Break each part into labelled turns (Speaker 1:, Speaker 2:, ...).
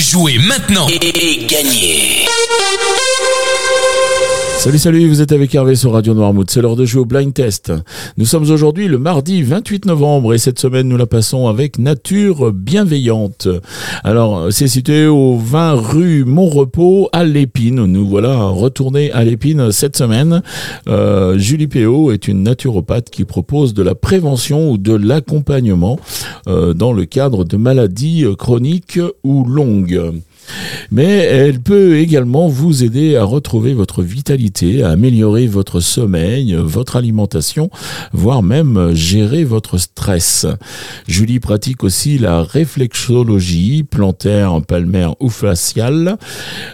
Speaker 1: Jouez maintenant. Et, gagnez
Speaker 2: Salut, salut, vous êtes avec Hervé sur Radio Noirmouth. C'est l'heure de jouer au blind test. Nous sommes aujourd'hui le mardi 28 novembre et cette semaine nous la passons avec Nature Bienveillante. Alors, c'est situé au 20 rue Montrepos à l'Épine. Nous voilà retournés à l'Épine cette semaine. Euh, Julie Péot est une naturopathe qui propose de la prévention ou de l'accompagnement euh, dans le cadre de maladies chroniques ou longues. Mais elle peut également vous aider à retrouver votre vitalité, à améliorer votre sommeil, votre alimentation, voire même gérer votre stress. Julie pratique aussi la réflexologie plantaire, palmaire ou faciale.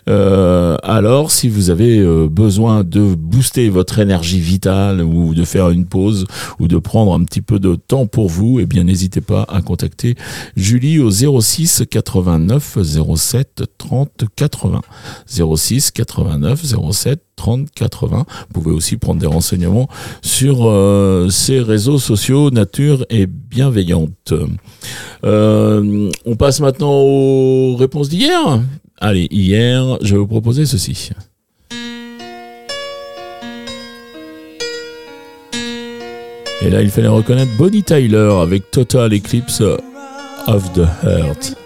Speaker 2: Euh, alors, si vous avez euh, besoin de booster votre énergie vitale ou de faire une pause ou de prendre un petit peu de temps pour vous, eh bien, n'hésitez pas à contacter Julie au 06 89 07 30 80. 06 89 07 30 80. Vous pouvez aussi prendre des renseignements sur euh, ces réseaux sociaux Nature et Bienveillante. Euh, on passe maintenant aux réponses d'hier. Allez, hier, je vais vous proposer ceci. Et là, il fallait reconnaître Bonnie Tyler avec Total Eclipse of the Heart.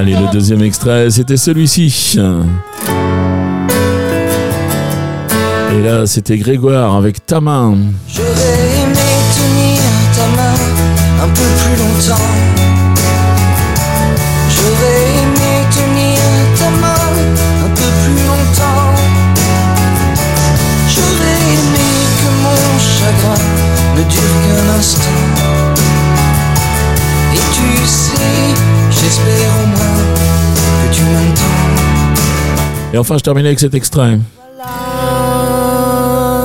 Speaker 2: Allez, le deuxième extrait, c'était celui-ci. Et là, c'était Grégoire avec ta main.
Speaker 3: J'aurais aimé tenir ta main un peu plus longtemps. J'aurais aimé tenir ta main un peu plus longtemps. J'aurais aimé que mon chagrin ne dure qu'un instant. Et
Speaker 2: enfin, je termine avec cet extrait.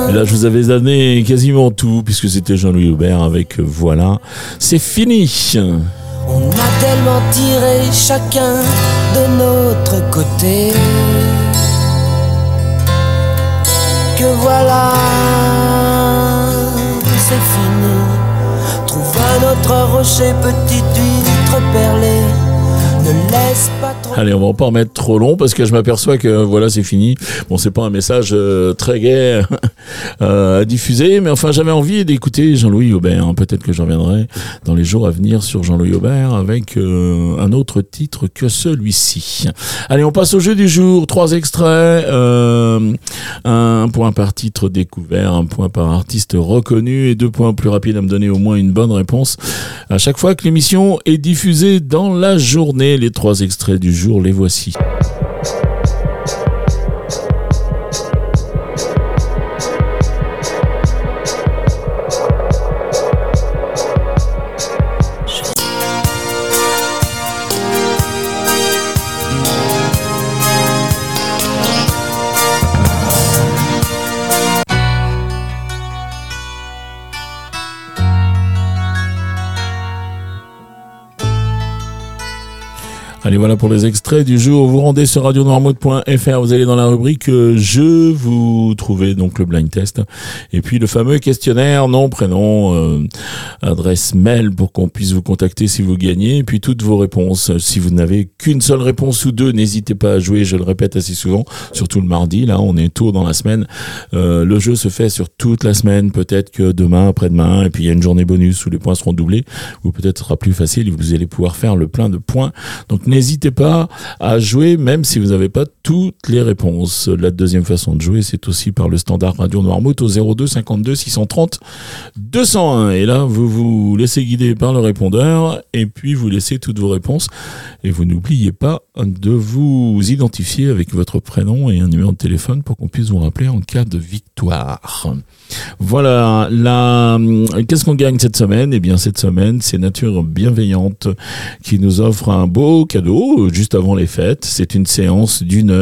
Speaker 2: Et là, je vous avais donné quasiment tout, puisque c'était Jean-Louis Aubert avec Voilà, c'est fini.
Speaker 3: On a tellement tiré chacun de notre côté que voilà, c'est fini. Trouve un autre rocher, petite huître perlée.
Speaker 2: Allez, on va pas en mettre trop long parce que je m'aperçois que voilà, c'est fini. Bon, c'est pas un message euh, très gai euh, à diffuser, mais enfin, j'avais envie d'écouter Jean-Louis Aubert. hein. Peut-être que j'en reviendrai dans les jours à venir sur Jean-Louis Aubert avec euh, un autre titre que celui-ci. Allez, on passe au jeu du jour. Trois extraits, un point par titre découvert, un point par artiste reconnu et deux points plus rapides à me donner au moins une bonne réponse à chaque fois que l'émission est diffusée dans la journée. Les trois extraits du jour, les voici. Allez, voilà pour les extraits du jour. Vous rendez sur radionormaude.fr, vous allez dans la rubrique euh, Je, vous trouvez donc le blind test. Et puis le fameux questionnaire, nom, prénom, euh, adresse mail pour qu'on puisse vous contacter si vous gagnez. Et puis toutes vos réponses. Si vous n'avez qu'une seule réponse ou deux, n'hésitez pas à jouer, je le répète assez souvent, surtout le mardi. Là, on est tôt dans la semaine. Euh, le jeu se fait sur toute la semaine. Peut-être que demain, après-demain, et puis il y a une journée bonus où les points seront doublés, ou peut-être sera plus facile vous allez pouvoir faire le plein de points. Donc n'hésitez pas à jouer même si vous n'avez pas toutes les réponses. La deuxième façon de jouer, c'est aussi par le standard Radio Noirmouth au 02 52 630 201. Et là, vous vous laissez guider par le répondeur et puis vous laissez toutes vos réponses. Et vous n'oubliez pas de vous identifier avec votre prénom et un numéro de téléphone pour qu'on puisse vous rappeler en cas de victoire. Voilà, qu'est-ce qu'on gagne cette semaine? Eh bien, cette semaine, c'est Nature Bienveillante qui nous offre un beau cadeau juste avant les fêtes. C'est une séance d'une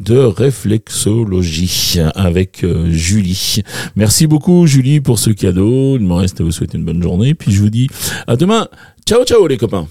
Speaker 2: de réflexologie avec euh, Julie. Merci beaucoup, Julie, pour ce cadeau. Il me reste à vous souhaiter une bonne journée. Puis je vous dis à demain. Ciao, ciao, les copains.